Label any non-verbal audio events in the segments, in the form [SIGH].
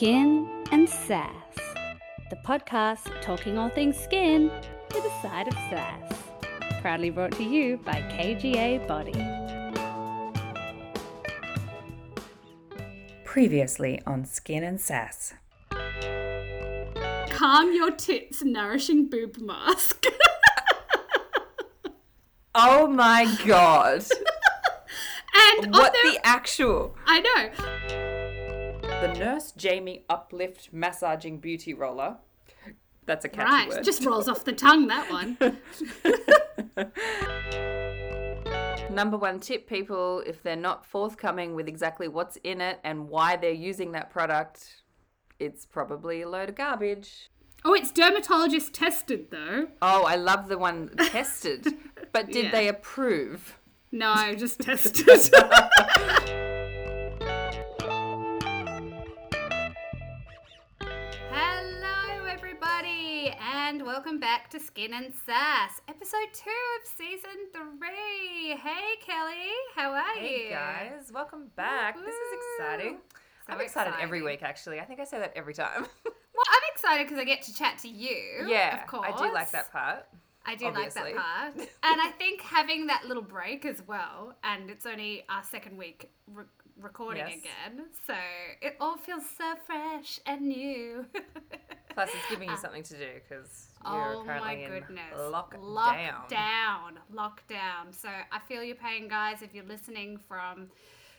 Skin and Sass, the podcast talking all things skin with a side of sass. Proudly brought to you by KGA Body. Previously on Skin and Sass. Calm your tits, nourishing boob mask. [LAUGHS] Oh my god. [LAUGHS] and what the, the actual? I know. The Nurse Jamie Uplift Massaging Beauty Roller. That's a catchy Right, word. just rolls off the tongue that one. [LAUGHS] Number one tip, people, if they're not forthcoming with exactly what's in it and why they're using that product, it's probably a load of garbage. Oh, it's dermatologist tested though. Oh, I love the one [LAUGHS] tested. But did Yeah. they approve? No, just [LAUGHS] tested. And welcome back to Skin and Sass, episode two of season three. Hey, Kelly, how are you? Hey guys, welcome back. This is exciting. So I'm excited every week, actually. I think I say that every time. [LAUGHS] Well, I'm excited because I get to chat to you. yeah, of course. I do like that part. I do obviously. like that part. [LAUGHS] and I think having that little break as well, and it's only our second week re- recording Yes. again, so it all feels so fresh and new. [LAUGHS] Plus, it's giving you something to do because you're Uh, oh my currently goodness. in lockdown. Lockdown. Lockdown. So I feel your pain, guys, if you're listening from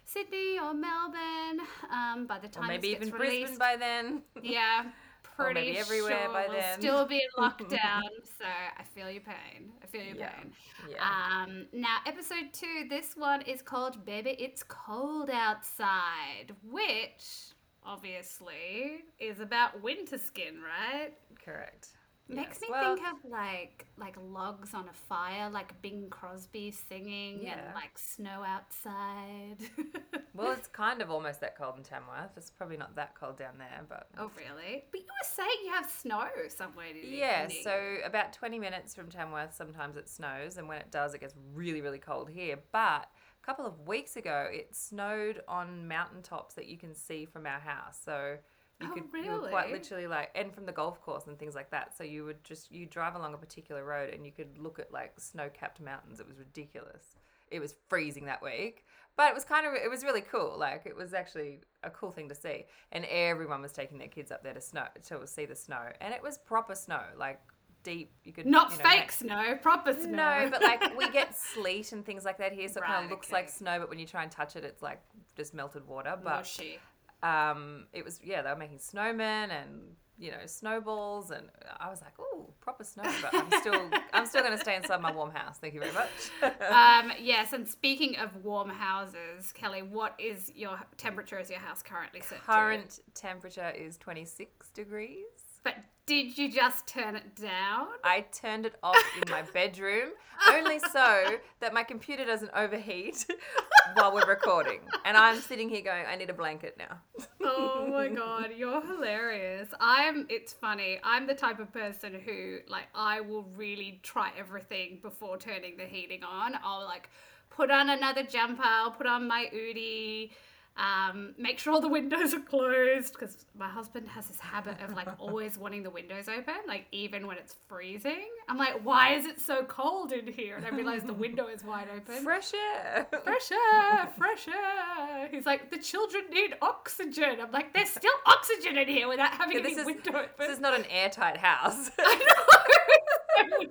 Sydney or Melbourne. Um, by the Or time maybe this gets even released, Brisbane by then. [LAUGHS] Yeah, pretty maybe everywhere sure by we'll then. still be in [LAUGHS] lockdown. so I feel your pain. I feel your Yeah, pain. yeah. Um, now, episode two. This one is called "Baby, It's Cold Outside," which obviously is about winter skin, right? Correct. Makes Yes. me Well, think of like like logs on a fire, like Bing Crosby singing Yeah. and like snow outside. [LAUGHS] Well, it's kind of almost that cold in Tamworth. It's probably not that cold down there, but. oh, really? But you were saying you have snow somewhere. didn't? Yeah, Nick? so about 20 minutes from Tamworth, sometimes it snows, and when it does, it gets really, really cold here. But a couple of weeks ago, it snowed on mountaintops that you can see from our house. So you Oh, could, you were quite literally like, and from the golf course and things like that. So you would just, you drive along a particular road and you could look at like snow capped mountains. It was ridiculous. It was freezing that week. But it was kind of, it was really cool. Like, it was actually a cool thing to see. And everyone was taking their kids up there to snow, to see the snow. And it was proper snow, like deep. You could Not you know, fake make- snow, proper snow. No, but like we get [LAUGHS] sleet and things like that here, so it kind of looks okay. like snow. But when you try and touch it, it's like just melted water. But mushy. um, it was yeah, they were making snowmen and you know snowballs, and I was like, oh, proper snow. But I'm still [LAUGHS] I'm still going to stay inside my warm house. Thank you very much. [LAUGHS] Um, yes, and speaking of warm houses, Kelly, what is your temperature as your house currently set to? Current temperature is 26 degrees. But did you just turn it down? I turned it off in my [LAUGHS] bedroom only so that my computer doesn't overheat [LAUGHS] while we're recording. And I'm sitting here going, I need a blanket now. oh my [LAUGHS] god, you're hilarious. I'm it's funny. I'm the type of person who like I will really try everything before turning the heating on. I'll like put on another jumper, I'll put on my Udi, um, make sure all the windows are closed because my husband has this habit of like [LAUGHS] always wanting the windows open, like even when it's freezing. I'm like, why is it so cold in here? And I realize the window is wide open. Fresh air. fresh air, fresh air. He's like, the children need oxygen. I'm like, there's still oxygen in here without having Yeah, any is window open. this is not an airtight house. [LAUGHS] I know.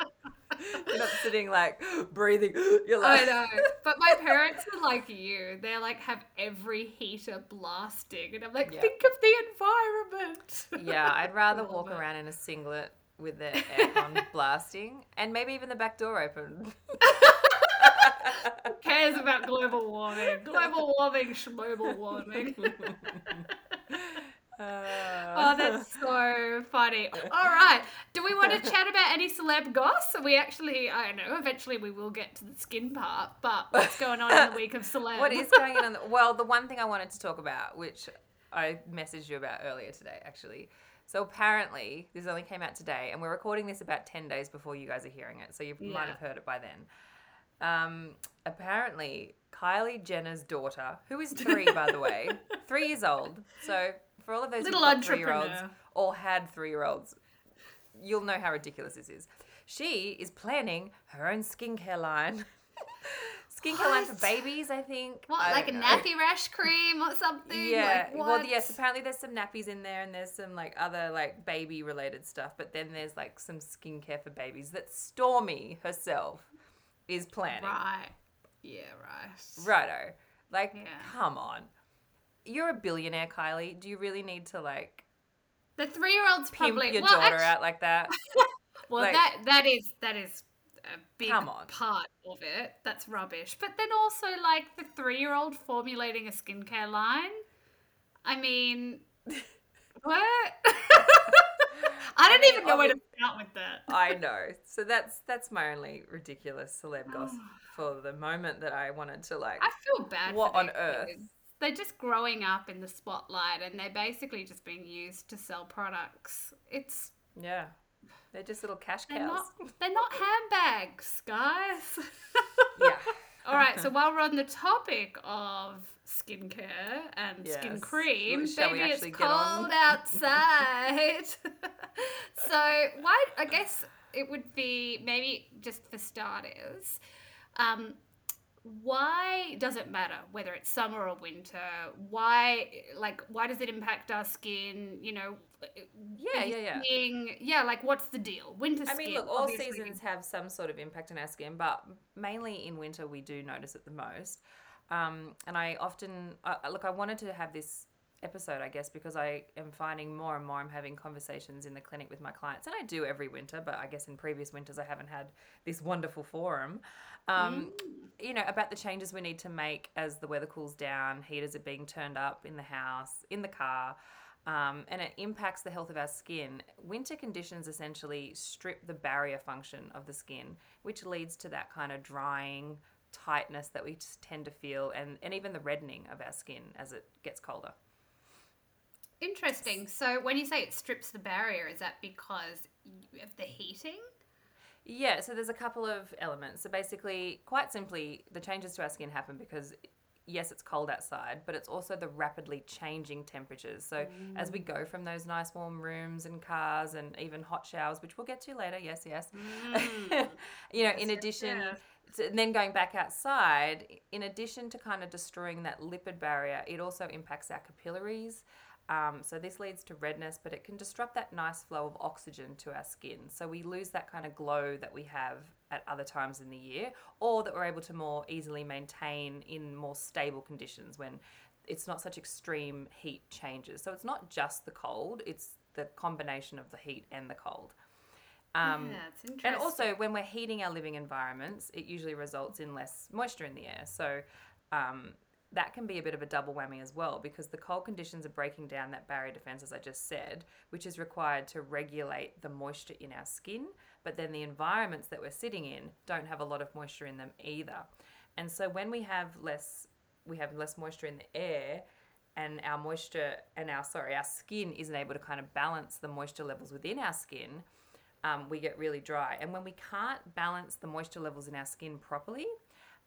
[LAUGHS] It's so weird. You're not sitting like breathing. You're like I know. [LAUGHS] But my parents are like you. They're like have every heater blasting. And I'm like, Yeah. think of the environment. Yeah, I'd [LAUGHS] rather walk it. around in a singlet with the aircon [LAUGHS] blasting and maybe even the back door open. Who cares about global warming? Global warming, global warming. Uh, Oh, that's [LAUGHS] so funny. All right. Do we want to chat about any celeb goss? We actually, I don't know, eventually we will get to the skin part, but what's going on in the week of [LAUGHS] celeb? What is going on? The, well, the one thing I wanted to talk about, which I messaged you about earlier today, actually. So apparently, this only came out today, and we're recording this about ten days before you guys are hearing it. So you Yeah. might have heard it by then. Um, apparently, Kylie Jenner's daughter, who is three, by the way, [LAUGHS] three years old. So for all of those Little who've three-year-olds entrepreneur. or had three-year-olds, you'll know how ridiculous this is. She is planning her own skincare line. [LAUGHS] skincare line for babies, I think. What, I like a know. nappy rash cream or something? Yeah. Like, well, yes. Apparently, there's some nappies in there, and there's some like other like baby related stuff. But then there's like some skincare for babies that Stormi herself is planning. Right. Yeah, right. Righto. Like, Yeah. come on. You're a billionaire, Kylie. Do you really need to like The three year old's pimp your well, daughter actu- out like that? [LAUGHS] Well, like- that that is that is a big part of it. That's rubbish. But then also like the three year old formulating a skincare line. I mean, [LAUGHS] what? [LAUGHS] I don't mean, even know where to start with that. I know. So that's that's my only ridiculous celeb [SIGHS] gossip for the moment that I wanted to like. I feel bad. What on earth? kids. They're just growing up in the spotlight, and they're basically just being used to sell products. It's Yeah. They're just little cash they're cows. not [LAUGHS] they're not handbags, guys. [LAUGHS] yeah. All right, so while we're on the topic of skincare and skin cream, Shall baby, it's cold [LAUGHS] outside. so, why? I guess it would be maybe just for starters. Um, why does it matter whether it's summer or winter? Why, like, why does it impact our skin? You know, Yeah, yeah, yeah. seeing- yeah, like, what's the deal? Winter I skin. mean, look, all seasons have some sort of impact on our skin, but mainly in winter we do notice it the most. Um, and I often uh, look. I wanted to have this episode, I guess, because I am finding more and more I'm having conversations in the clinic with my clients, and I do every winter. But I guess in previous winters I haven't had this wonderful forum. Um, You know about the changes we need to make as the weather cools down. Heaters are being turned up in the house, in the car um, and it impacts the health of our skin. Winter conditions essentially strip the barrier function of the skin, which leads to that kind of drying tightness that we just tend to feel, and, and even the reddening of our skin as it gets colder. Interesting. So when you say it strips the barrier, is that because of the heating? Yeah, so there's a couple of elements. So basically, quite simply, the changes to our skin happen because yes, it's cold outside, but it's also the rapidly changing temperatures. So as we mm. go from those nice warm rooms and cars and even hot showers, which we'll get to later, yes, yes. Mm. [LAUGHS] you know, in addition, yes. to, and then going back outside, in addition to kind of destroying that lipid barrier, it also impacts our capillaries. Um, so this leads to redness, but it can disrupt that nice flow of oxygen to our skin. So we lose that kind of glow that we have at other times in the year, or that we're able to more easily maintain in more stable conditions when it's not such extreme heat changes. So it's not just the cold; it's the combination of the heat and the cold. Um, yeah, it's interesting. and also, when we're heating our living environments, it usually results in less moisture in the air. So um, that can be a bit of a double whammy as well because the cold conditions are breaking down that barrier defense, as I just said, which is required to regulate the moisture in our skin. But then the environments that we're sitting in don't have a lot of moisture in them either. And so when we have less, we have less moisture in the air. And our moisture and our sorry, our skin isn't able to kind of balance the moisture levels within our skin um, we get really dry. And when we can't balance the moisture levels in our skin properly,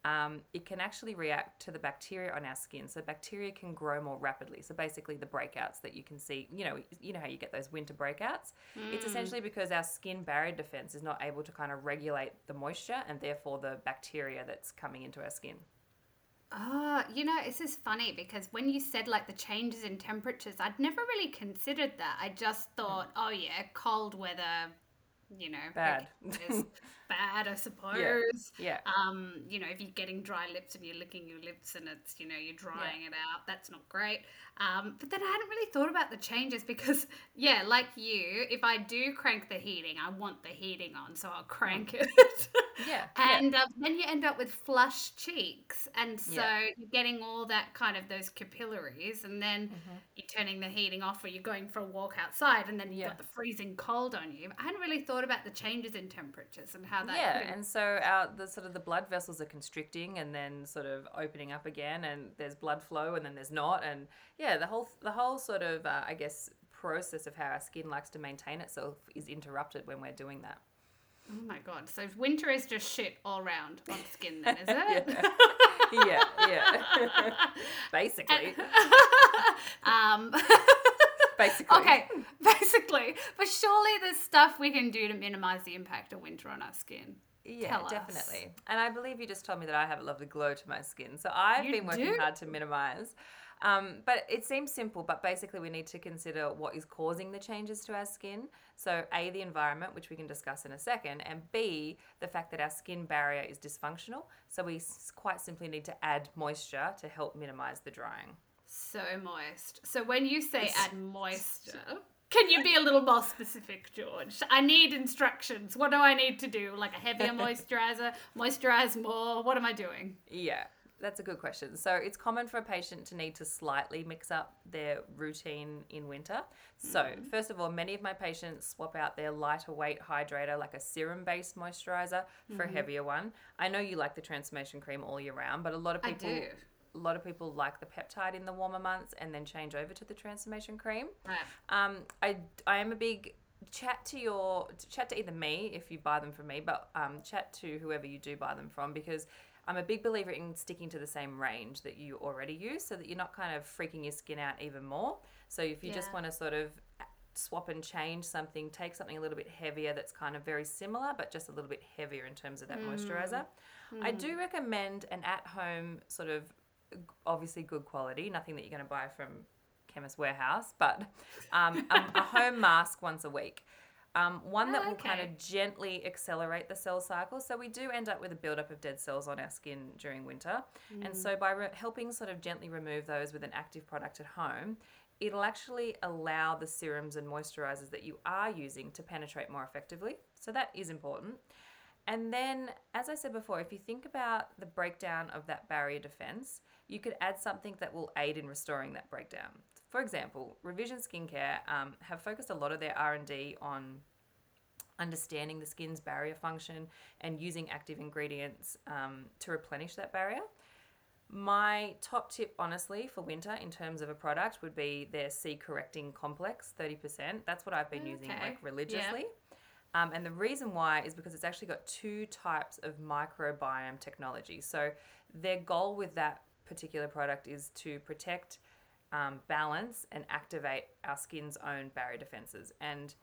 um, it can actually react to the bacteria on our skin. So bacteria can grow more rapidly. So basically, the breakouts that you can see, you know, you know how you get those winter breakouts. It's essentially because our skin barrier defense is not able to kind of regulate the moisture and therefore the bacteria that's coming into our skin. Ah, you know, this is funny because when you said like the changes in temperatures, I'd never really considered that. I just thought, oh yeah, cold weather, you know, Bad. [LAUGHS] bad, I suppose. Yeah. Um, you know, if you're getting dry lips and you're licking your lips and it's, you know, you're drying it out, that's not great. Um, but then I hadn't really thought about the changes because, [LAUGHS] yeah, like you, if I do crank the heating, I want the heating on, so I'll crank it. Yeah. [LAUGHS] And um, then you end up with flushed cheeks. And so Yeah. you're getting all that kind of those capillaries. And then Mm-hmm. you're turning the heating off or you're going for a walk outside and then you've Yeah. got the freezing cold on you. I hadn't really thought about the changes in temperatures and how that yeah could- and so our the sort of the blood vessels are constricting and then sort of opening up again and there's blood flow and then there's not and yeah the whole the whole sort of uh, i guess process of how our skin likes to maintain itself is interrupted when we're doing that Oh my god. So winter is just shit all round on skin then, is [LAUGHS] it? yeah, [LAUGHS] yeah. [LAUGHS] Basically. um [LAUGHS] Basically. Okay, [LAUGHS] basically. But surely there's stuff we can do to minimize the impact of winter on our skin. Yeah, definitely. And I believe you just told me that I have a lovely glow to my skin. So I've You been working do. hard to minimize. Um, but it seems simple, but basically we need to consider what is causing the changes to our skin. So A, the environment, which we can discuss in a second, and B, the fact that our skin barrier is dysfunctional. So we s- quite simply need to add moisture to help minimize the drying. So moist. So when you say add moisture, can you be a little more specific, George? I need instructions. What do I need to do? Like a heavier [LAUGHS] moisturizer, moisturize more. What am I doing? Yeah, that's a good question. So it's common for a patient to need to slightly mix up their routine in winter. So, hmm. first of all, many of my patients swap out their lighter weight hydrator, like a serum based moisturizer, for a mm-hmm. heavier one. I know you like the transformation cream all year round, but a lot of I people. A lot of people like the peptide in the warmer months and then change over to the transformation cream. Right. Um, I, I am a big chat to your chat to either me if you buy them from me, but um, chat to whoever you do buy them from because I'm a big believer in sticking to the same range that you already use, so that you're not kind of freaking your skin out even more. So if you just want to sort of swap and change something, take something a little bit heavier that's kind of very similar, but just a little bit heavier in terms of that moisturizer. I do recommend an at-home sort of obviously good quality, nothing that you're going to buy from Chemist Warehouse, but um, a, a home [LAUGHS] mask once a week. Um, one that Oh, will kind of gently accelerate the cell cycle. So we do end up with a buildup of dead cells on our skin during winter. And so by re- helping sort of gently remove those with an active product at home, it'll actually allow the serums and moisturizers that you are using to penetrate more effectively. So that is important. And then, as I said before, if you think about the breakdown of that barrier defense, you could add something that will aid in restoring that breakdown. For example, Revision Skincare um, have focused a lot of their R and D on understanding the skin's barrier function and using active ingredients um, to replenish that barrier. My top tip, honestly, for winter in terms of a product would be their C correcting complex, 30%. That's what I've been using like religiously. Um, and the reason why is because it's actually got two types of microbiome technology. So their goal with that particular product is to protect, um, balance, and activate our skin's own barrier defenses. And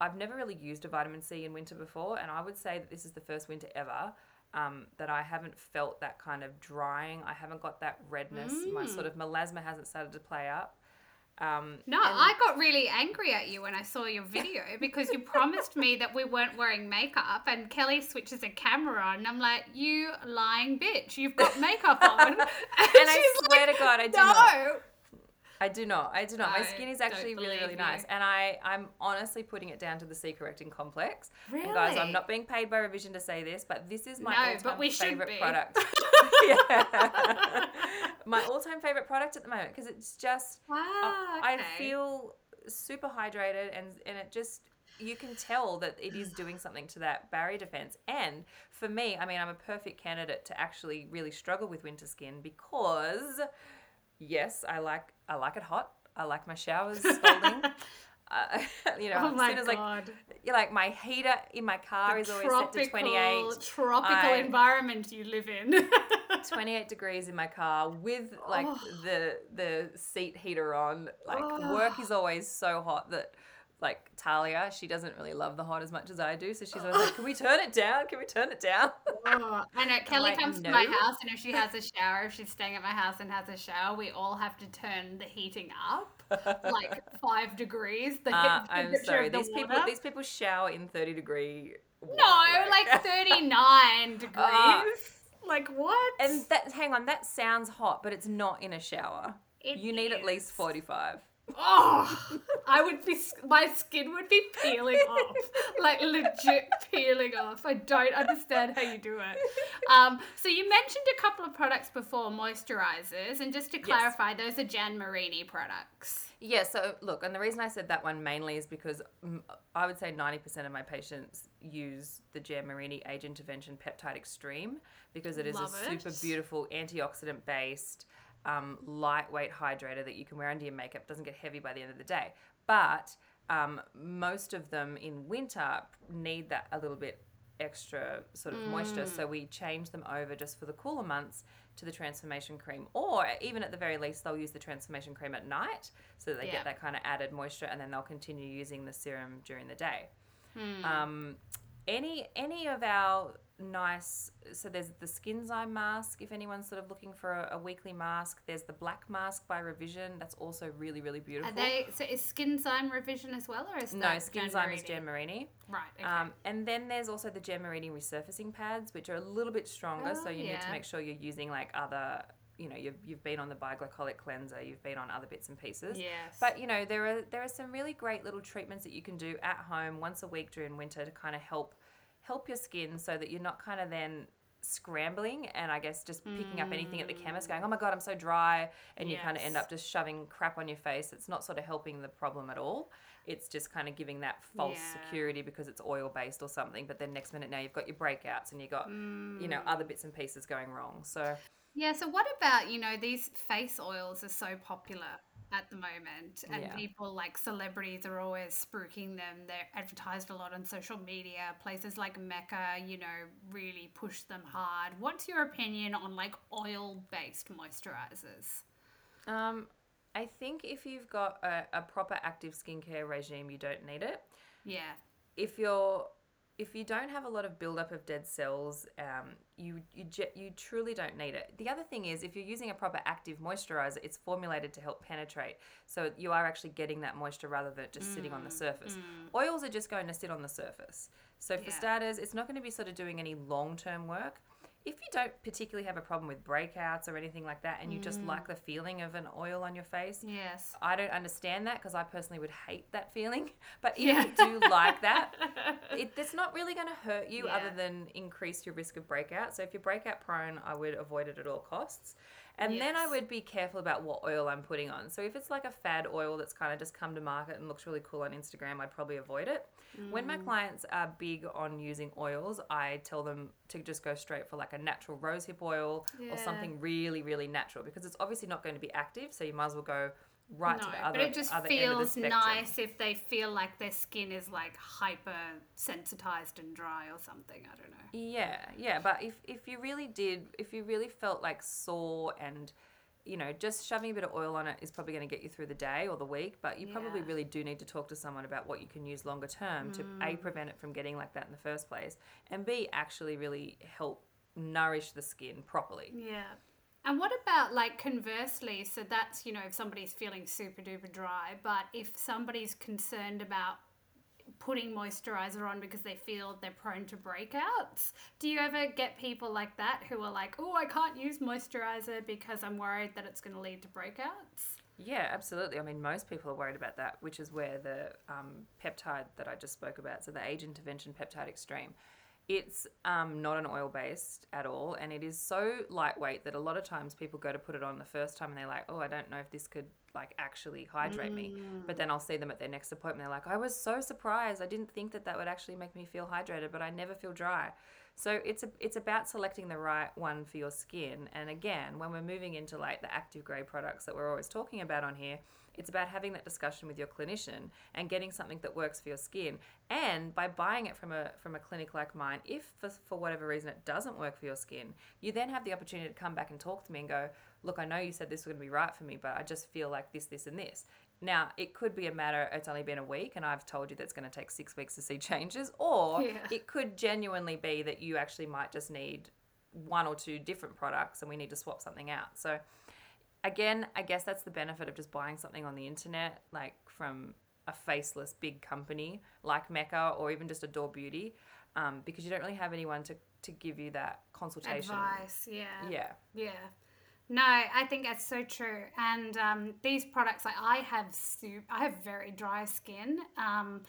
I've never really used a vitamin C in winter before, and I would say that this is the first winter ever um, that I haven't felt that kind of drying. I haven't got that redness. My sort of melasma hasn't started to play up. Um, No, and- I got really angry at you when I saw your video [LAUGHS] because you promised me that we weren't wearing makeup and Kelly switches a camera on and I'm like, you lying bitch, you've got makeup on. and [LAUGHS] and I [LAUGHS] swear like, to God, I do no. not. I do not. I do not. My skin is actually really, really believe nice, you. and I, I'm honestly putting it down to the C correcting complex. And guys, I'm not being paid by Revision to say this, but this is my No, all-time but we should favorite be. product. [LAUGHS] [LAUGHS] yeah, my all-time favorite product at the moment because it's just Wow, I- I okay. feel super hydrated, and and it just you can tell that it is [SIGHS] doing something to that barrier defense. And for me, I mean, I'm a perfect candidate to actually really struggle with winter skin because yes, I like I like it hot. I like my showers [LAUGHS] scalding. uh, [LAUGHS] you know, Oh as my soon as like god. you like my heater in my car is always set to 28. tropical I- environment you live in. [LAUGHS] 28 degrees in my car with like Oh. the the seat heater on. Like work is always so hot that like Talia, she doesn't really love the hot as much as I do. So she's always like, "Can we turn it down? Can we turn it down?" [LAUGHS] Oh, I know Kelly like, comes to my house, and if she has a shower, if she's staying at my house and has a shower, we all have to turn the heating up like [LAUGHS] five degrees. The Uh, I'm sorry. the These people these people shower in 30 degree. water, no, like [LAUGHS] thirty nine degrees. Uh, like what? and that hang on, that sounds hot, but it's not in a shower. It you need at least 45. Oh, I would be, my skin would be peeling off, like legit peeling off. I don't understand how you do it. Um, so you mentioned a couple of products before, moisturizers, and just to clarify, those are Jan Marini products. Yeah, so look, and the reason I said that one mainly is because I would say 90% of my patients use the Jan Marini Age Intervention Peptide Extreme because it is Love a it. super beautiful antioxidant based, um, lightweight hydrator that you can wear under your makeup. Doesn't get heavy by the end of the day. But um, most of them in winter need that a little bit extra sort of moisture. So we change them over just for the cooler months to the transformation cream, or even at the very least, they'll use the transformation cream at night so that they Yeah. get that kind of added moisture, and then they'll continue using the serum during the day. Hmm. Um, any any of our nice so there's the skinzyme mask if anyone's sort of looking for a, a weekly mask there's the black mask by revision that's also really really beautiful Are they so is Skinzyme revision as well, or is no skinzyme is Jan Marini Right. Okay. um, and then there's also the Jan Marini resurfacing pads which are a little bit stronger Oh, so you need to make sure you're using like other you know you've, you've been on the bioglycolic cleanser you've been on other bits and pieces yes. but you know there are there are some really great little treatments that you can do at home once a week during winter to kind of help help your skin so that you're not kind of then scrambling and I guess just picking up anything at the chemist going, oh my god, I'm so dry, and you kind of end up just shoving crap on your face. It's not sort of helping the problem at all. It's just kind of giving that false Yeah. security because it's oil based or something. But then next minute now you've got your breakouts and you've got you know Mm. other bits and pieces going wrong. So Yeah, so what about, you know, these face oils are so popular at the moment and Yeah. people like celebrities are always spruiking them. They're advertised a lot on social media. Places like Mecca, you know, really push them hard. What's your opinion on like oil-based moisturizers? um, I think if you've got a, a proper active skincare regime, you don't need it. Yeah. if you're if you don't have a lot of buildup of dead cells, um, you you you truly don't need it. The other thing is, if you're using a proper active moisturizer, it's formulated to help penetrate, so you are actually getting that moisture rather than it just sitting on the surface. Oils are just going to sit on the surface. So for Yeah. starters, it's not going to be sort of doing any long term work. If you don't particularly have a problem with breakouts or anything like that, and you just mm. like the feeling of an oil on your face, Yes. I don't understand that because I personally would hate that feeling. [LAUGHS] But if Yeah. you do like that, [LAUGHS] it, it's not really going to hurt you other than increase your risk of breakout. So if you're breakout prone, I would avoid it at all costs. And then I would be careful about what oil I'm putting on. So if it's like a fad oil that's kind of just come to market and looks really cool on Instagram, I'd probably avoid it. When Mm. my clients are big on using oils, I tell them to just go straight for like a natural rosehip oil Yeah. or something really, really natural because it's obviously not going to be active. So you might as well go right to no, the other, but it just other end of the feels nice if they feel like their skin is like hyper sensitized and dry or something. I don't know. Yeah, yeah, but if if you really did, if you really felt like sore and you know, just shoving a bit of oil on it is probably going to get you through the day or the week, but you probably Yeah. really do need to talk to someone about what you can use longer term to Mm. A prevent it from getting like that in the first place and B actually really help nourish the skin properly. Yeah. And what about like conversely? So that's, you know, if somebody's feeling super duper dry, but if somebody's concerned about putting moisturizer on because they feel they're prone to breakouts, do you ever get people like that who are like, oh, I can't use moisturizer because I'm worried that it's going to lead to breakouts? Yeah, absolutely. I mean, most people are worried about that, which is where the um, peptide that I just spoke about, so the age intervention peptide extreme, it's um, not an oil based at all, and it is so lightweight that a lot of times people go to put it on the first time and they're like, oh, I don't know if this could like actually hydrate me. But then I'll see them at their next appointment. They're like, I was so surprised. I didn't think that that would actually make me feel hydrated, but I never feel dry. So it's a, it's about selecting the right one for your skin. And again, when we're moving into like the active grade products that we're always talking about on here, it's about having that discussion with your clinician and getting something that works for your skin. And by buying it from a from a clinic like mine, if for, for whatever reason it doesn't work for your skin, you then have the opportunity to come back and talk to me and go, look, I know you said this was going to be right for me, but I just feel like this, this, and this. Now, it could be a matter, it's only been a week, and I've told you that's going to take six weeks to see [LAUGHS] changes, or Yeah. it could genuinely be that you actually might just need one or two different products and we need to swap something out. So, again, I guess that's the benefit of just buying something on the internet, like from a faceless big company like Mecca or even just Adore Beauty, um, because you don't really have anyone to, to give you that consultation. Advice, yeah. Yeah. Yeah. No, I think that's so true. And um, these products, like I have, su- I have very dry skin, um,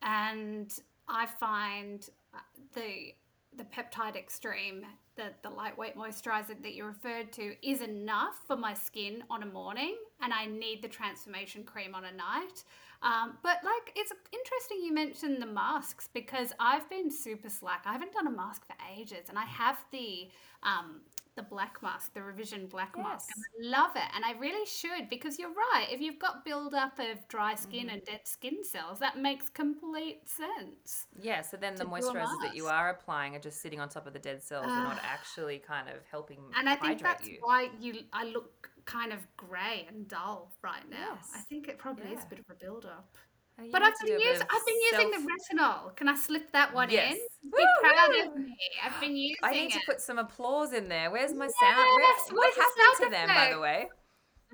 and I find uh, the the peptide extreme, the the lightweight moisturizer that you referred to, is enough for my skin on a morning, and I need the transformation cream on a night. Um, but like, it's interesting you mentioned the masks because I've been super slack. I haven't done a mask for ages, and I have the um, the black mask, the revision black mask. And I love it. And I really should because you're right. If you've got build-up of dry skin Mm. and dead skin cells, that makes complete sense. Yeah, so then the moisturizers that you are applying are just sitting on top of the dead cells and not actually kind of helping And I think that's you. why you I look kind of grey and dull right now. I think it probably is a bit of a build-up. Uh, you Oh, but I've been using I've been using the retinol. Can I slip that one Yes. in? Be Woo, proud woo. of me. I've been using I need to put some applause in there. Where's my sound? Yes, what where's the happened to sound them, by the way?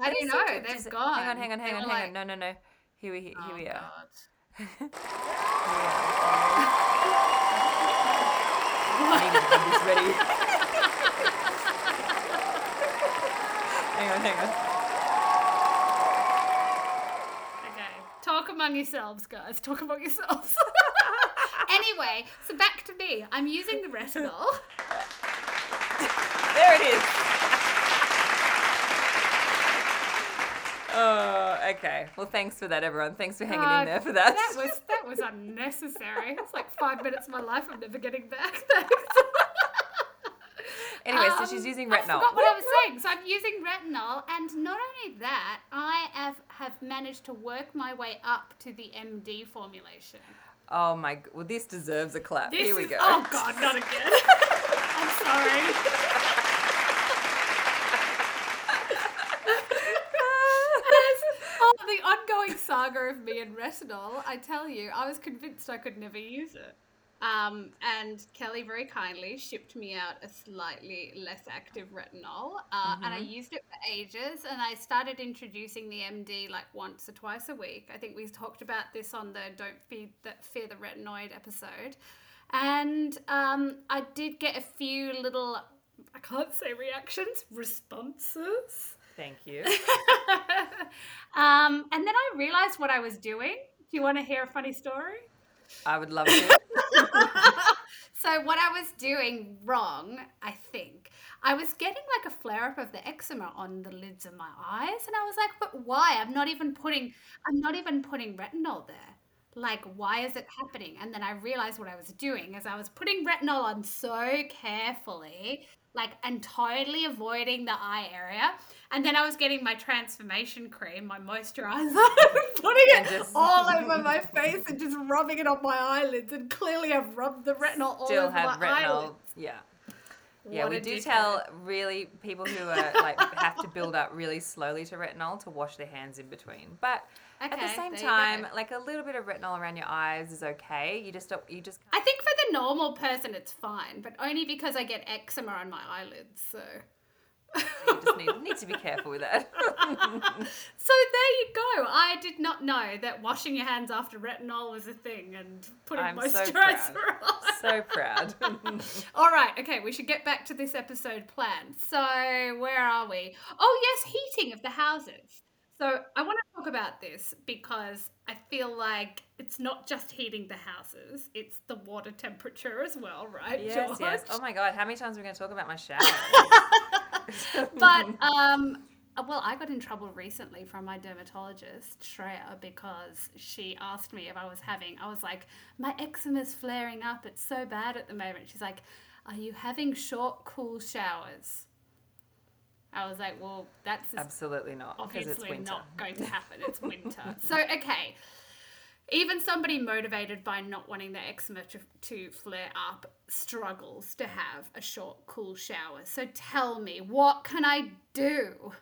I don't know. They've just- gone. Hang on, hang on, hang on, hang like, on. No, no, no. Here we, here oh, we are. Here we are. I needed to have this ready. [LAUGHS] hang on, hang on. Okay. Talk among yourselves, guys. Talk among yourselves. [LAUGHS] anyway, so back to me. I'm using the retinol. There it is. Oh, okay. Well, thanks for that, everyone. Thanks for hanging in ah, there for that. That was that was unnecessary. It's like five minutes of my life I'm never getting back. [LAUGHS] Thanks. Anyway, so Um, she's using retinol. I retinol. forgot what I was saying. So I'm using retinol, and not only that, I have have managed to work my way up to the MD formulation. Oh my! g- Well, this deserves a clap. This Here we is- go. Oh God, not again. [LAUGHS] I'm sorry. Oh, the ongoing saga of me and retinol. I tell you, I was convinced I could never use it. Um, and Kelly very kindly shipped me out a slightly less active retinol, uh, and I used it for ages. And I started introducing the MD like once or twice a week. I think we talked about this on the "Don't Feed That Fear the Retinoid" episode, and um, I did get a few little. I can't say reactions, responses. Thank you. [LAUGHS] um, and then I realized what I was doing. Do you want to hear a funny story? I would love to. [LAUGHS] [LAUGHS] So what I was doing wrong, I think, I was getting like a flare up of the eczema on the lids of my eyes, and I was like, "But why? I'm not even putting, I'm not even putting retinol there. Like, why is it happening?" And then I realized what I was doing is I was putting retinol on so carefully, like, and totally avoiding the eye area. And then I was getting my transformation cream, my moisturizer, [LAUGHS] and putting it just- all over [LAUGHS] my face and just rubbing it on my eyelids. And clearly, I've rubbed the retinol all Still over have my retinol. eyelids. Yeah. Yeah, What we do tell really people who are like have to build up really slowly to retinol to wash their hands in between. But at the same time, like a little bit of retinol around your eyes is okay. You just don't. You just I think for the normal person, it's fine, but only because I get eczema on my eyelids. So, [LAUGHS] you just need, need to be careful with that. [LAUGHS] so there you go. I did not know that washing your hands after retinol was a thing and putting I'm so moisturizer proud. on. so proud. [LAUGHS] All right, okay, we should get back to this episode plan. So, where are we? Oh, yes, heating of the houses. So, I want to talk about this because I feel like it's not just heating the houses, it's the water temperature as well, right? yes, yes. Oh my god, how many times are we going to talk about my shower? [LAUGHS] but um uh, well i got in trouble recently from my dermatologist shreya because she asked me if i was having i was like my eczema's flaring up it's so bad at the moment she's like are you having short cool showers i was like well that's Absolutely not, because it's obviously winter. not going to happen. It's winter. [LAUGHS] so, okay. Even somebody motivated by not wanting their eczema to, to flare up struggles to have a short, cool shower. So, tell me, what can I do?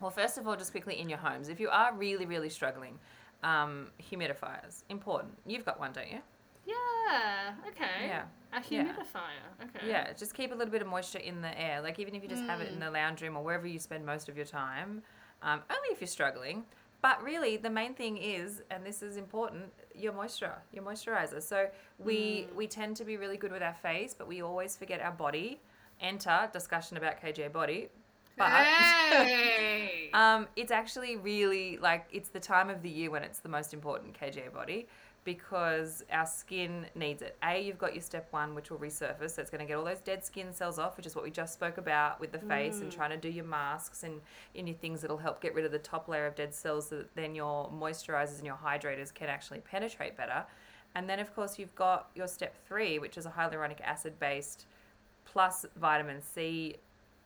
Well, first of all, just quickly in your homes, if you are really, really struggling, um, humidifiers important. You've got one, don't you? Yeah, okay. Yeah. A Yeah. humidifier. Okay. Yeah, just keep a little bit of moisture in the air. Like even if you just have it in the lounge room or wherever you spend most of your time, um, only if you're struggling. But really, the main thing is, and this is important, your moisture, your moisturizer. So we we tend to be really good with our face, but we always forget our body. Enter discussion about KJ body. But Hey! [LAUGHS] um, it's actually really like it's the time of the year when it's the most important KJ body because our skin needs it. A, you've got your step one, which will resurface. So it's going to get all those dead skin cells off, which is what we just spoke about with the face and mm. trying to do your masks and in your things that'll help get rid of the top layer of dead cells so that then your moisturizers and your hydrators can actually penetrate better. And then, of course, you've got your step three, which is a hyaluronic acid based plus vitamin C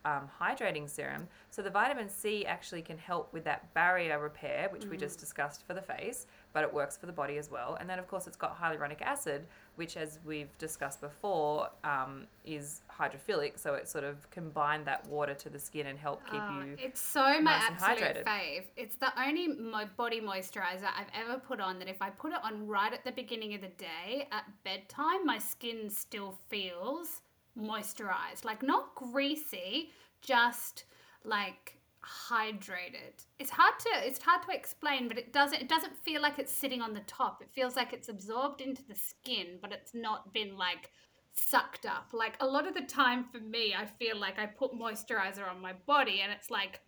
um, hydrating serum. So the vitamin C actually can help with that barrier repair, which we just discussed for the face, but it works for the body as well. And then, of course, it's got hyaluronic acid, which, as we've discussed before, um, is hydrophilic. So it sort of combine that water to the skin and help keep Oh, you. it's so my nice and absolute hydrated. fave. It's the only body moisturizer I've ever put on that if I put it on right at the beginning of the day at bedtime, my skin still feels moisturized. Like not greasy, just like hydrated. It's hard to it's hard to explain, but it doesn't it doesn't feel like it's sitting on the top. It feels like it's absorbed into the skin, but it's not been like sucked up. Like a lot of the time for me, I feel like I put moisturizer on my body and it's like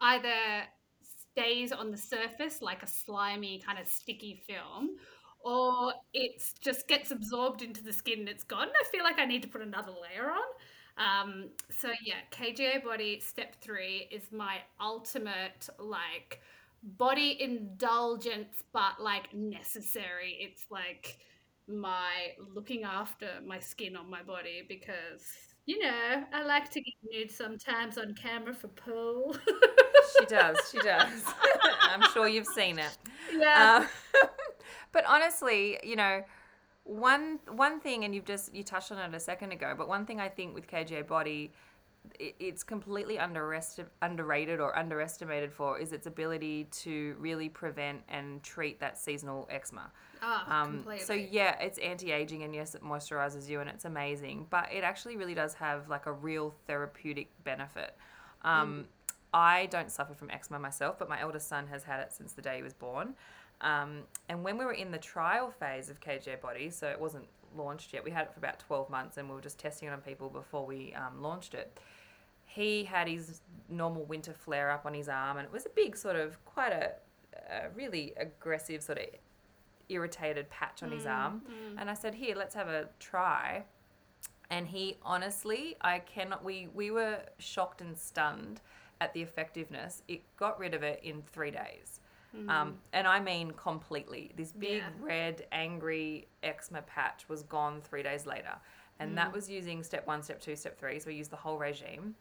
either stays on the surface like a slimy kind of sticky film or it just gets absorbed into the skin and it's gone. I feel like I need to put another layer on. Um, so yeah, KGA Body Step 3 is my ultimate like body indulgence but like necessary. It's like my looking after my skin on my body because you know, I like to get nude sometimes on camera for Pearl. She does. She does. [LAUGHS] I'm sure you've seen it. [LAUGHS] yeah. Um, [LAUGHS] but honestly, you know, one one thing, and you've just you touched on it a second ago, but one thing I think with KJ Body, it, it's completely underrated or underestimated for is its ability to really prevent and treat that seasonal eczema. oh, Um, completely. so yeah, it's anti-aging and yes, it moisturizes you and it's amazing, but it actually really does have like a real therapeutic benefit. Um, I don't suffer from eczema myself, but my eldest son has had it since the day he was born. Um, and when we were in the trial phase of KJ Body, so it wasn't launched yet, we had it for about 12 months and we were just testing it on people before we um, launched it. He had his normal winter flare up on his arm, and it was a big, sort of, quite a, a really aggressive, sort of irritated patch on his arm. And I said, Here, let's have a try. And he honestly, I cannot, we, we were shocked and stunned at the effectiveness. It got rid of it in three days. Um, and I mean completely. This big, Yeah. red, angry eczema patch was gone three days later. And that was using step one, step two, step three. So we used the whole regime.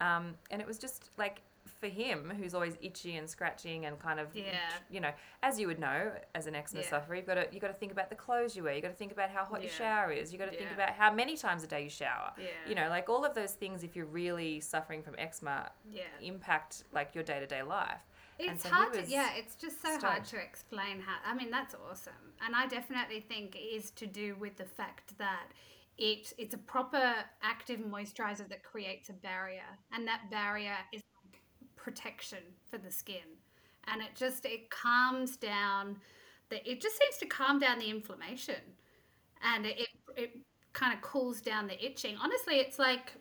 Um, and it was just like for him, who's always itchy and scratching and kind of, Yeah. you know, as you would know, as an eczema Yeah. sufferer, you've got to you got to think about the clothes you wear. you've got to think about how hot your shower is. you've got to think about how many times a day you shower. Yeah. You know, like all of those things. If you're really suffering from eczema, Yeah. impact like your day to day life. It's so hard to, yeah, it's just so hard to explain how. I mean, that's awesome. And I definitely think it is to do with the fact that it it's a proper active moisturizer that creates a barrier. And that barrier is like protection for the skin. And it just, it calms down, the, it just seems to calm down the inflammation. And it, it, it kind of cools down the itching. Honestly, it's like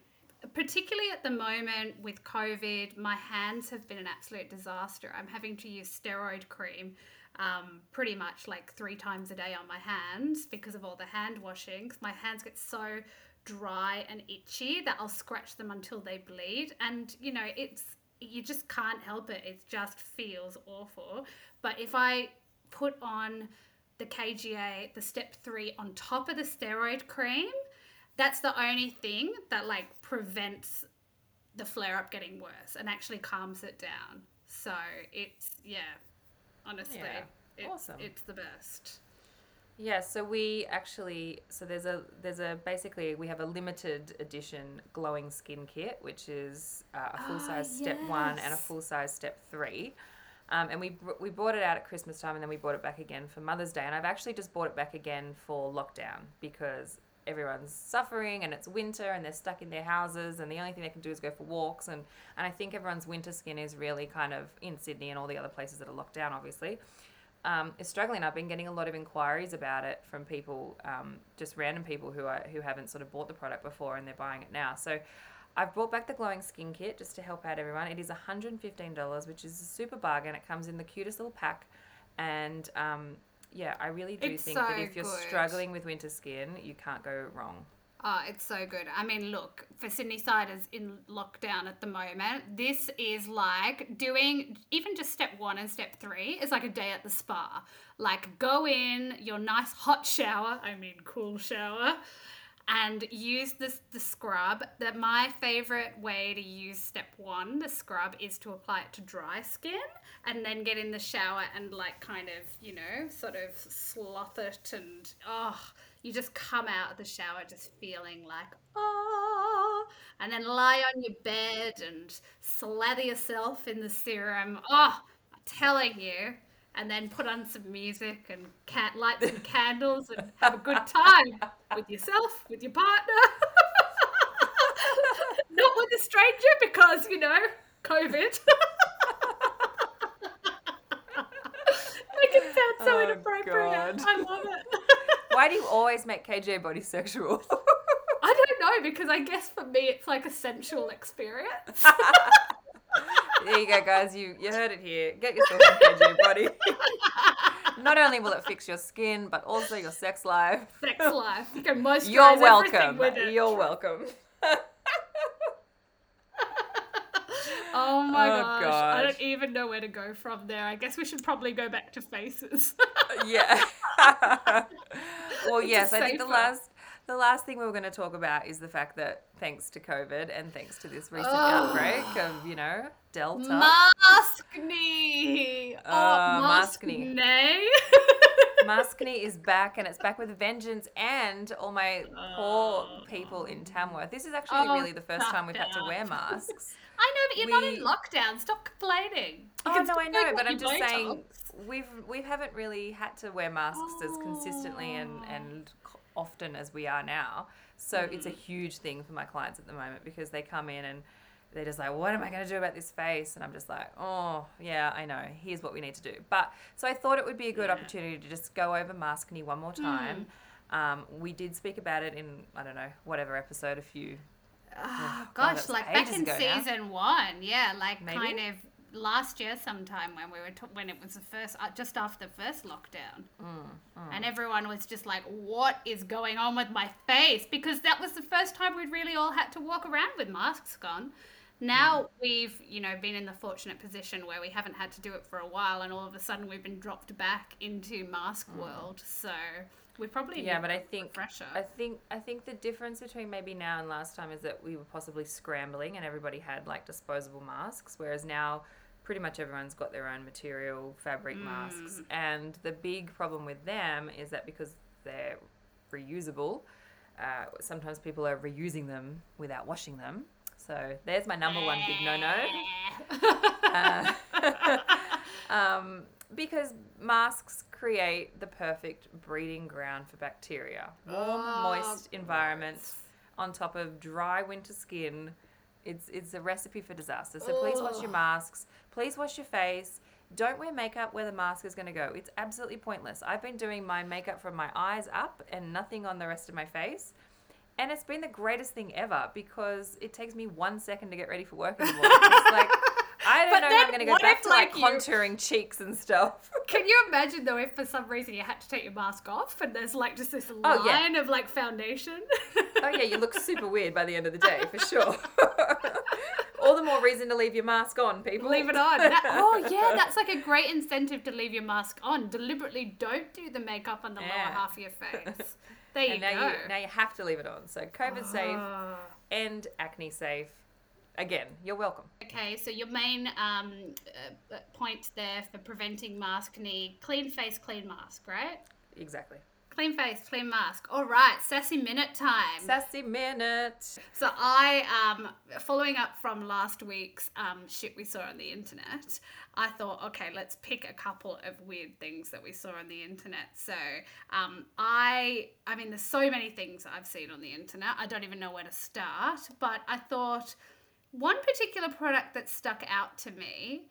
particularly at the moment with COVID, my hands have been an absolute disaster. I'm having to use steroid cream um, pretty much like three times a day on my hands because of all the hand washing. 'cause My hands get so dry and itchy that I'll scratch them until they bleed. And, you know, it's, you just can't help it. It just feels awful. But if I put on the KGA, the step three on top of the steroid cream, that's the only thing that like prevents the flare up getting worse and actually calms it down. So it's yeah, honestly, Yeah. it's, Awesome. It's the best. Yeah, so we actually so there's a there's a basically we have a limited edition glowing skin kit, which is uh, a full size step one and a full size step three. Um, and we we bought it out at Christmas time, and then we bought it back again for Mother's Day. And I've actually just bought it back again for lockdown because everyone's suffering and it's winter and they're stuck in their houses and the only thing they can do is go for walks and and I think everyone's winter skin is really kind of in Sydney and all the other places that are locked down obviously um, is struggling. I've been getting a lot of inquiries about it from people, um, just random people who are who haven't sort of bought the product before and they're buying it now. So I've brought back the glowing skin kit just to help out everyone. It is $115, which is a super bargain. It comes in the cutest little pack, and um, yeah, I really do It's think that if you're good. struggling with winter skin, you can't go wrong. Oh, it's so good. I mean, look, for Sydney siders in lockdown at the moment, this is like doing even just step one and step three is like a day at the spa. Like, go in, your nice hot shower, I mean, cool shower, and use this the scrub. That my favorite way to use step one, the scrub, is to apply it to dry skin and then get in the shower and like kind of you know sort of sloth it and oh you just come out of the shower just feeling like oh and then lie on your bed and slather yourself in the serum oh i'm telling you and then put on some music and cat light some candles and have a good time with yourself with your partner [LAUGHS] not with a stranger because you know covid [LAUGHS] Make it sound so Oh, inappropriate. God. I love it. [LAUGHS] Why do you always make KGA body sexual? I don't know because I guess for me it's like a sensual experience. There you go, guys. You you heard it here. Get yourself a KGA body. Not only will it fix your skin, but also your sex life. Sex life. You can moisturize You're everything welcome. with it. You're welcome. [LAUGHS] Oh my Oh, gosh. I don't even know where to go from there. I guess we should probably go back to faces. yeah. [LAUGHS] well, yes, I think the last the last thing we were going to talk about is the fact that thanks to COVID and thanks to this recent Oh. outbreak of you know Delta. Maskne. Oh, Uh, Maskne. Maskne. Maskne is back and it's back with vengeance and all my poor people in Tamworth. This is actually Oh, really the first time we've had to wear [LAUGHS] masks. I know, but you're not in lockdown. Stop complaining. You Oh no, I know, but I'm just saying we've we haven't really had to wear masks as consistently and and c- often as we are now. So it's a Mm. huge thing for my clients at the moment because they come in and they're just like, what am I going to do about this face? And I'm just like, oh yeah, I know. Here's what we need to do. But so I thought it would be a good Yeah. opportunity to just go over Maskne one more time. Um, we did speak about it in I don't know whatever episode a few Oh, gosh, like back in ago now. season one, yeah, like Maybe? kind of last year sometime when we were t- when it was the first uh, just after the first lockdown, Mm, and everyone was just like, "What is going on with my face?" Because that was the first time we'd really all had to walk around with masks on. Now Mm. we've, you know, been in the fortunate position where we haven't had to do it for a while, and all of a sudden we've been dropped back into mask world. So we probably Mm. Yeah, but I think refresher. I think I think the difference between maybe now and last time is that we were possibly scrambling and everybody had like disposable masks, whereas now pretty much everyone's got their own material fabric masks. And the big problem with them is that because they're reusable, uh, sometimes people are reusing them without washing them. So there's my number one big no no. [LAUGHS] Uh, [LAUGHS] um, because masks create the perfect breeding ground for bacteria. Warm, Oh, moist environments on top of dry winter skin. It's it's a recipe for disaster. So please wash your masks. Please wash your face. Don't wear makeup where the mask is going to go. It's absolutely pointless. I've been doing my makeup from my eyes up and nothing on the rest of my face. And it's been the greatest thing ever because it takes me one second to get ready for work in the morning. It's like, [LAUGHS] I don't But know how I'm going to go back if, to like like, you- contouring cheeks and stuff. [LAUGHS] Can you imagine though if for some reason you had to take your mask off and there's like just this Oh, yeah. line of like foundation? oh, yeah, you look super weird by the end of the day, for [LAUGHS] sure. All the more reason to leave your mask on, people. Leave it on. That- [LAUGHS] oh yeah, that's like a great incentive to leave your mask on. Deliberately don't do the makeup on the lower half of your face. [LAUGHS] There you and now go. you now you have to leave it on. So COVID safe Oh. and acne safe. Again, you're welcome. Okay, so your main um, uh, points there for preventing Maskne, clean face, clean mask, right? Exactly. Clean face, clean mask. All right, sassy minute time. Sassy minute. So I, um, following up from last week's um, shit we saw on the internet, I thought, okay, let's pick a couple of weird things that we saw on the internet. So um, I, I mean, there's so many things I've seen on the internet. I don't even know where to start. But I thought one particular product that stuck out to me.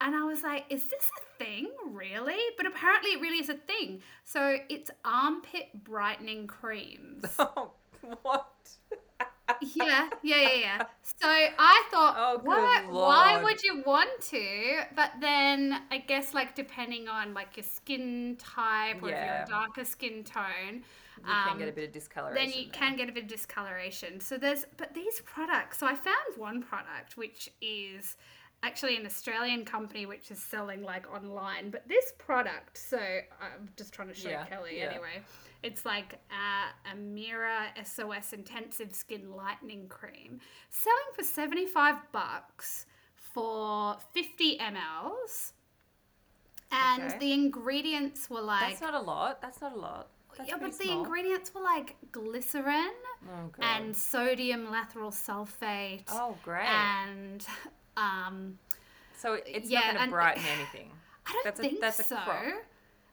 And I was like, is this a thing, really? But apparently it really is a thing. So it's armpit brightening creams. [LAUGHS] Oh, what? yeah, yeah, yeah, yeah. So I thought, Oh, what, why would you want to? But then I guess like depending on like your skin type or if you're a darker skin tone, You can get a um, bit of discoloration. then you there. can get a bit of discoloration. So there's, but these products. So I found one product which is actually an Australian company which is selling like online. But this product, so I'm just trying to show Yeah, Kelly yeah. anyway. It's like uh, a Mira SOS Intensive Skin Lightening Cream, selling for 75 bucks for 50 mLs. And Okay. the ingredients were like That's not a lot. That's not a lot. That's yeah, but the small. ingredients were like glycerin Oh, and sodium lauryl sulfate oh, great. and um so it's yeah, not going to brighten anything. [SIGHS] I don't That's a- think that's a so. crock.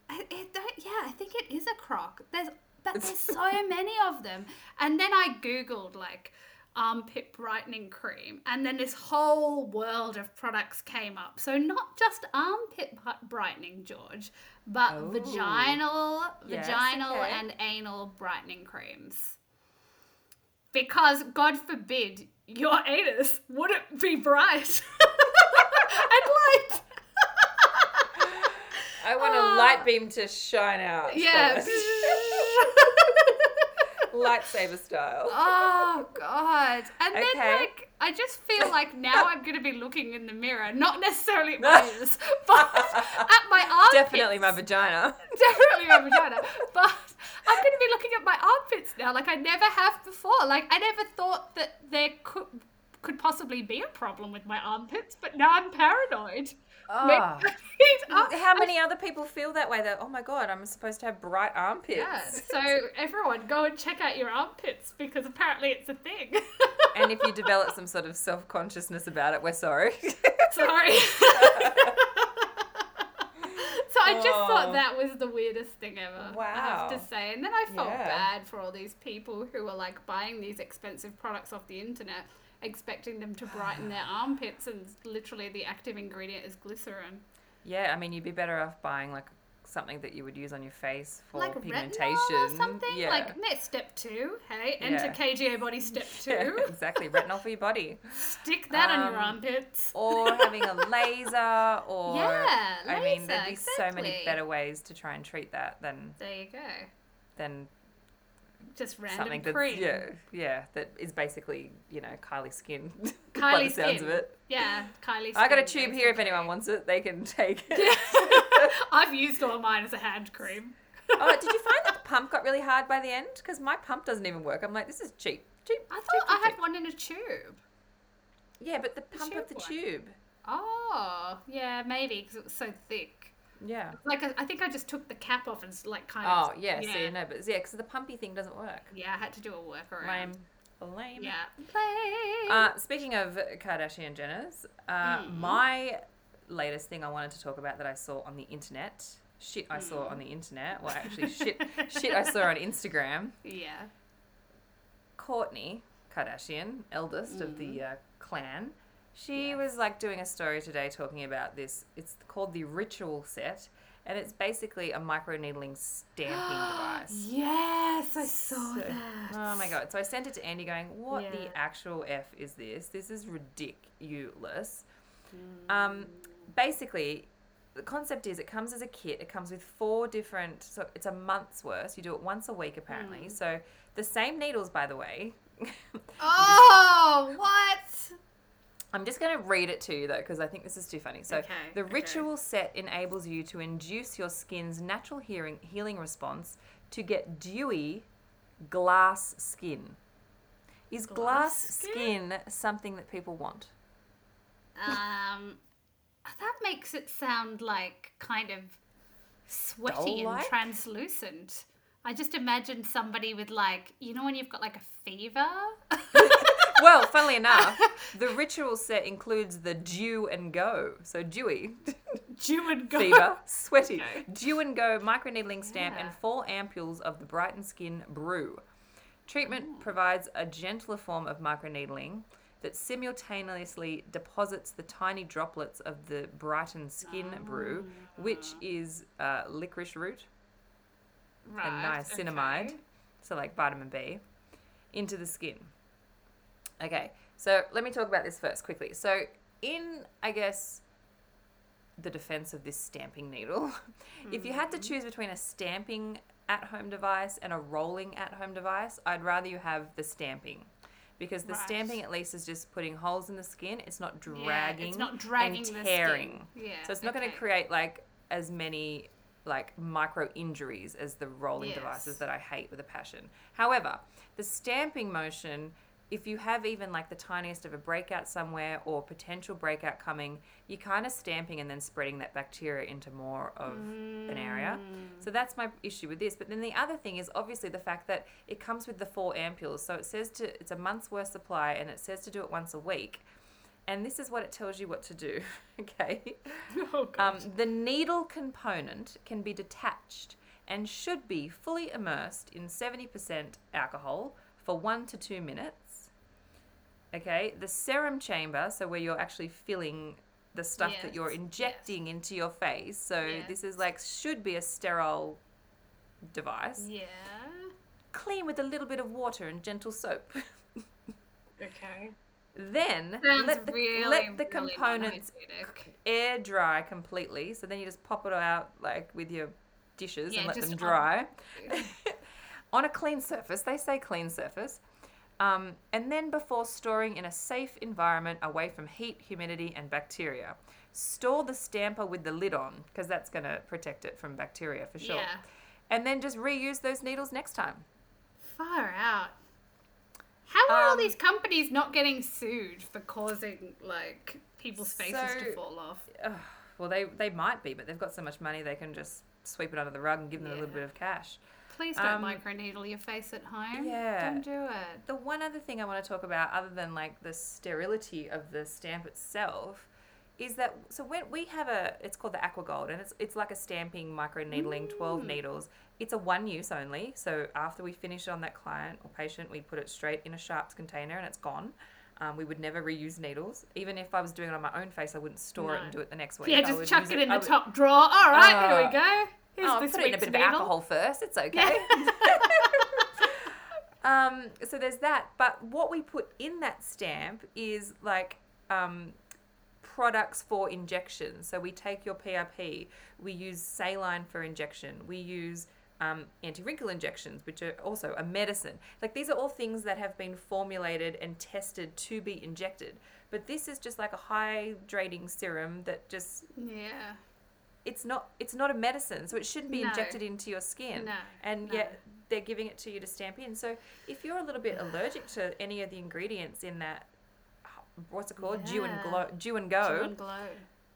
I, it don't, yeah, I think it is a crock. There's but there's so [LAUGHS] many of them. And then I googled like armpit brightening cream and then this whole world of products came up. So not just armpit brightening, George, but Oh. vaginal, Yes, vaginal okay. and anal brightening creams. Because God forbid your anus wouldn't be bright [LAUGHS] and light. I want Ah. a light beam to shine out. Yeah. [LAUGHS] Lightsaber style. oh god. And then Okay. like I just feel [LAUGHS] like now I'm gonna be looking in the mirror, not necessarily at my [LAUGHS] ears, but at my armpits. Definitely my vagina. [LAUGHS] Definitely my vagina. But I'm gonna be looking at my armpits now, like I never have before. Like I never thought that there could could possibly be a problem with my armpits, but now I'm paranoid. Ah. [LAUGHS] Need- How many other people feel that way? That oh my god, I'm supposed to have bright armpits. Yeah, so everyone go and check out your armpits because apparently it's a thing. [LAUGHS] and if you develop [LAUGHS] some sort of self consciousness about it, we're sorry. Sorry. so I just Oh. thought that was the weirdest thing ever. I have to say. And then I felt Yeah. bad for all these people who were like buying these expensive products off the internet, expecting them to brighten their [SIGHS] armpits, and literally the active ingredient is glycerin. yeah, I mean, you'd be better off buying like something that you would use on your face for like pigmentation. retinol or something. Yeah. Like meh, step two. Hey, enter [LAUGHS] Yeah. KGA body step two. Yeah, [LAUGHS] exactly. Retinol for your body. Stick that on your Um, armpits. Or having a laser [LAUGHS] or Yeah, I mean there'd be so many better ways to try and treat that than There you go. than Just random something that's cream. yeah, yeah, that is basically, you know, Kylie skin [LAUGHS] by Kylie the sounds skin. of it. Yeah, Kylie. I got a tube here if anyone wants it, they can take it. [LAUGHS] [LAUGHS] I've used all of mine as a hand cream. oh, did you find that the pump got really hard by the end? Because my pump doesn't even work. I'm like, this is cheap. Cheap. I cheap, thought cheap, I had one in a tube. Yeah, but the pump of the one. tube. Oh, yeah, maybe because it was so thick. Yeah. Like I, I think I just took the cap off and like kind Oh, of. Oh yeah, yeah. see, no, but yeah, because the pumpy thing doesn't work. Yeah, I had to do a workaround. Lame. Lame. Yeah. Lame. Uh, speaking of Kardashian Jenners, uh, Mm. my latest thing I wanted to talk about that I saw on the internet. Shit, I saw Mm. on the internet. Well, actually, shit, [LAUGHS] shit, I saw on Instagram. yeah. Kourtney Kardashian, eldest of Mm. the uh, clan, she was like doing a story today talking about this. It's called the Ritual Set, and it's basically a micro needling stamping [GASPS] device. Yes, I saw So- that. Oh my god! So I sent it to Andy, going, "What Yeah. the actual f is this? This is ridiculous." Mm. Um, basically, the concept is it comes as a kit. It comes with four different. So it's a month's worth. You do it once a week, apparently. Mm. So the same needles, by the way. [LAUGHS] Oh, what? I'm just going to read it to you though, because I think this is too funny. So, Okay, the okay. ritual set enables you to induce your skin's natural hearing, healing response to get dewy glass skin. Is glass, Glass skin something that people want? Um, [LAUGHS] that makes it sound like kind of sweaty and Doll-like? translucent. I just imagine somebody with like, you know, when you've got like a fever. [LAUGHS] well, funnily [LAUGHS] enough, the ritual set includes the dew and go. So dewy, Dew and go. fever, sweaty, Okay. dew and go microneedling stamp and four ampules of the Brighten Skin Brew. Treatment provides a gentler form of microneedling that simultaneously deposits the tiny droplets of the Brighten Skin Brew, which is uh, licorice root Right, and niacinamide, okay. so like vitamin B, into the skin. Okay, so let me talk about this first quickly. So, in I guess the defense of this stamping needle, [LAUGHS] if you had to hmm. choose between a stamping at home device and a rolling at home device, I'd rather you have the stamping because the Right. stamping at least is just putting holes in the skin. It's not Yeah, dragging. it's not dragging and the tearing. Yeah, So it's not going to create like as many like micro injuries as the rolling Yes. devices that I hate with a passion. However, the stamping motion, if you have even like the tiniest of a breakout somewhere or potential breakout coming, you're kind of stamping and then spreading that bacteria into more of an area. So that's my issue with this. But then the other thing is obviously the fact that it comes with the four ampules. So it says to it's a month's worth supply and it says to do it once a week. And this is what it tells you what to do. [LAUGHS] okay. [LAUGHS] Oh, Um, the needle component can be detached and should be fully immersed in 70% alcohol for one to two minutes. Okay, the serum chamber, so where you're actually filling the stuff that you're Yes, injecting into your face. So Yes. this is like should be a sterile device. yeah. Clean with a little bit of water and gentle soap. [LAUGHS] Okay. then Sounds let the, really, let the really components air dry completely. So then you just pop it out like with your dishes Yeah, and let them on- dry [LAUGHS] on a clean surface. They say clean surface. Um, and then before storing in a safe environment away from heat, humidity, and bacteria. Store the stamper with the lid on because that's going to protect it from bacteria for sure. Yeah. And then just reuse those needles next time. Far out. How are all Um, these companies not getting sued for causing like people's faces to fall off? Ugh, well, they, they might be, but they've got so much money they can just sweep it under the rug and give them a little bit of cash. Please don't um, microneedle your face at home. yeah. Don't do it. The one other thing I want to talk about, other than like the sterility of the stamp itself, is that so when we have a, it's called the aqua gold and it's it's like a stamping micro needling, twelve needles. It's a one use only. So after we finish it on that client or patient, we put it straight in a sharps container and it's gone. Um, we would never reuse needles. Even if I was doing it on my own face, I wouldn't store it and do it the next week. Yeah, just chuck use it in I the would- top drawer. All right, here Uh, we go. Oh, put in a bit of alcohol first. It's okay. [LAUGHS] um, so there's that. But what we put in that stamp is like um, products for injection. So we take your PRP, we use saline for injection, we use um, anti-wrinkle injections, which are also a medicine. Like these are all things that have been formulated and tested to be injected. But this is just like a hydrating serum that just Yeah. It's not it's not a medicine, so it shouldn't be No. injected into your skin. No, And no. yet they're giving it to you to stamp in. So if you're a little bit allergic to any of the ingredients in that, what's it called, dew and Yeah. glow, dew and Dew go, and glow.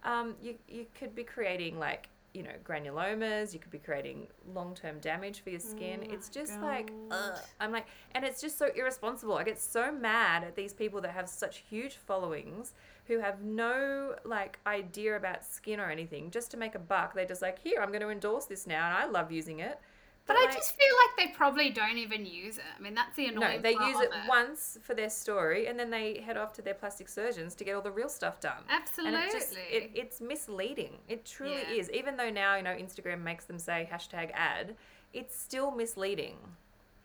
um, you you could be creating like you know granulomas. You could be creating long term damage for your skin. Oh it's just like God. ugh. I'm like, and it's just so irresponsible. I get so mad at these people that have such huge followings who have no like idea about skin or anything. Just to make a buck, they're just like, here, I'm going to endorse this now, and I love using it. But I like, just feel like they probably don't even use it. I mean, that's the annoying no, they use of it once for their story, and then they head off to their plastic surgeons to get all the real stuff done. Absolutely. And it just it, it's misleading. It truly Yeah. is. Even though now you know Instagram makes them say hashtag ad, it's still misleading.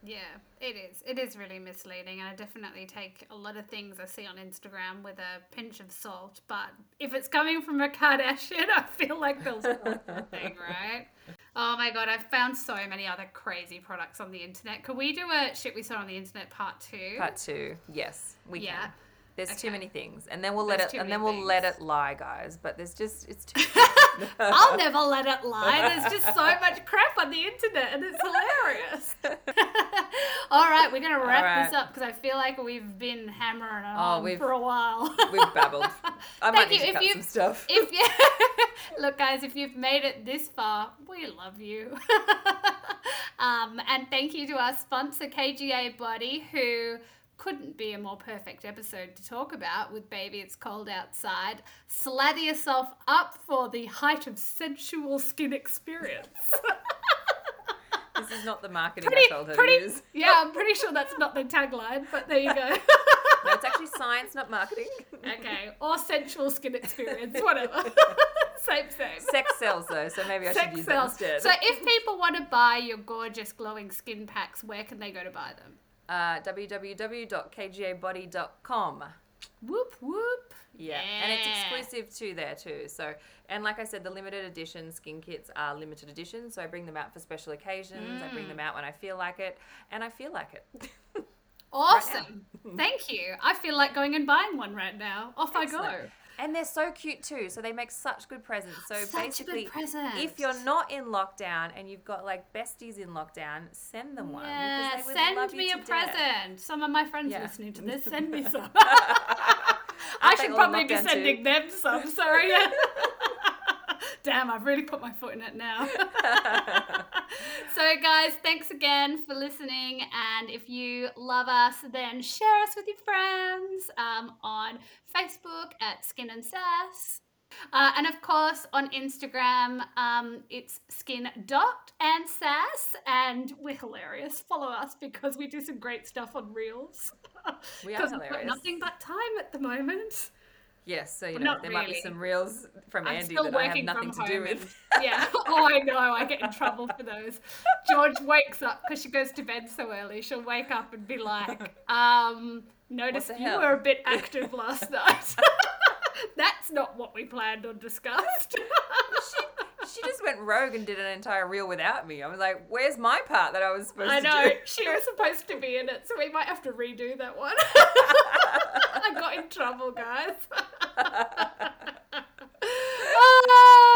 Yeah, it is. It is really misleading, and I definitely take a lot of things I see on Instagram with a pinch of salt. But if it's coming from a Kardashian, [LAUGHS] I feel like there's something, right? Oh my god, I've found so many other crazy products on the internet. Could we do a shit we saw on the internet part two? Part two, yes, we Yeah. can. There's too many things, and then we'll let it, and then we'll let it lie, guys. But there's just it's too. [LAUGHS] I'll never let it lie. There's just so much crap on the internet, and it's hilarious. [LAUGHS] [LAUGHS] All right, we're gonna wrap this up because I feel like we've been hammering Oh, on we've- for a while. [LAUGHS] We've babbled. [LAUGHS] I Thank might need you. to If cut some stuff. if you look, guys, if you've made it this far, we love you. um, and thank you to our sponsor, KGA Body, who couldn't be a more perfect episode to talk about with Baby It's Cold Outside. Slather yourself up for the height of sensual skin experience. This is not the marketing pretty, I told her pretty, to use. yeah, I'm pretty sure that's not the tagline, but there you go. [LAUGHS] No, it's actually science, not marketing. okay, or sensual skin experience, whatever. [LAUGHS] same, same. Sex sells though, so maybe I should use cells. that instead. So if people want to buy your gorgeous glowing skin packs, where can they go to buy them? uh, www.kgabody.com. Whoop whoop. Yeah. and it's exclusive to there too. So, and like I said, the limited edition skin kits are limited edition. So I bring them out for special occasions. I bring Mm. them out when I feel like it, and I feel like it. [LAUGHS] Awesome. Thank you. I feel like going and buying one right now. Off I go. And they're so cute too. So they make such good presents. So Such basically, present. if you're not in lockdown and you've got like besties in lockdown, send them one. Yeah, send me a to death. present. Some of my friends Yeah. listening to this, send me [LAUGHS] some. I should probably be lockdown too? sending them some. Sorry. [LAUGHS] Damn, I've really put my foot in it now. [LAUGHS] so, guys, thanks again for listening. And if you love us, then share us with your friends um, on Facebook at Skin and Sass. Uh, and of course, on Instagram, um, it's skin dot and sass, and we're hilarious. Follow us because we do some great stuff on Reels. We are [LAUGHS] Because we've got hilarious. nothing but time at the moment. Yes, so you Well, know there might be some reels from I'm Andy that I have nothing to do with. yeah. [LAUGHS] [LAUGHS] Oh, I know. I get in trouble for those. George wakes up because she goes to bed so early. She'll wake up and be like, [LAUGHS] um, notice you were a bit active last night. That's not what we planned or discussed. she just went rogue and did an entire reel without me. I was like, "Where's my part that I was supposed I to know. do?" I know she was supposed to be in it, so we might have to redo that one. [LAUGHS] I got in trouble, guys. [LAUGHS] oh,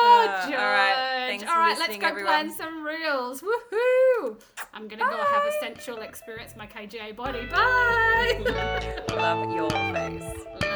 Uh, George. all right, all right, let's go everyone. plan some reels. Woohoo! I'm gonna go have a sensual experience my KGA body. Bye. [LAUGHS] Love your face.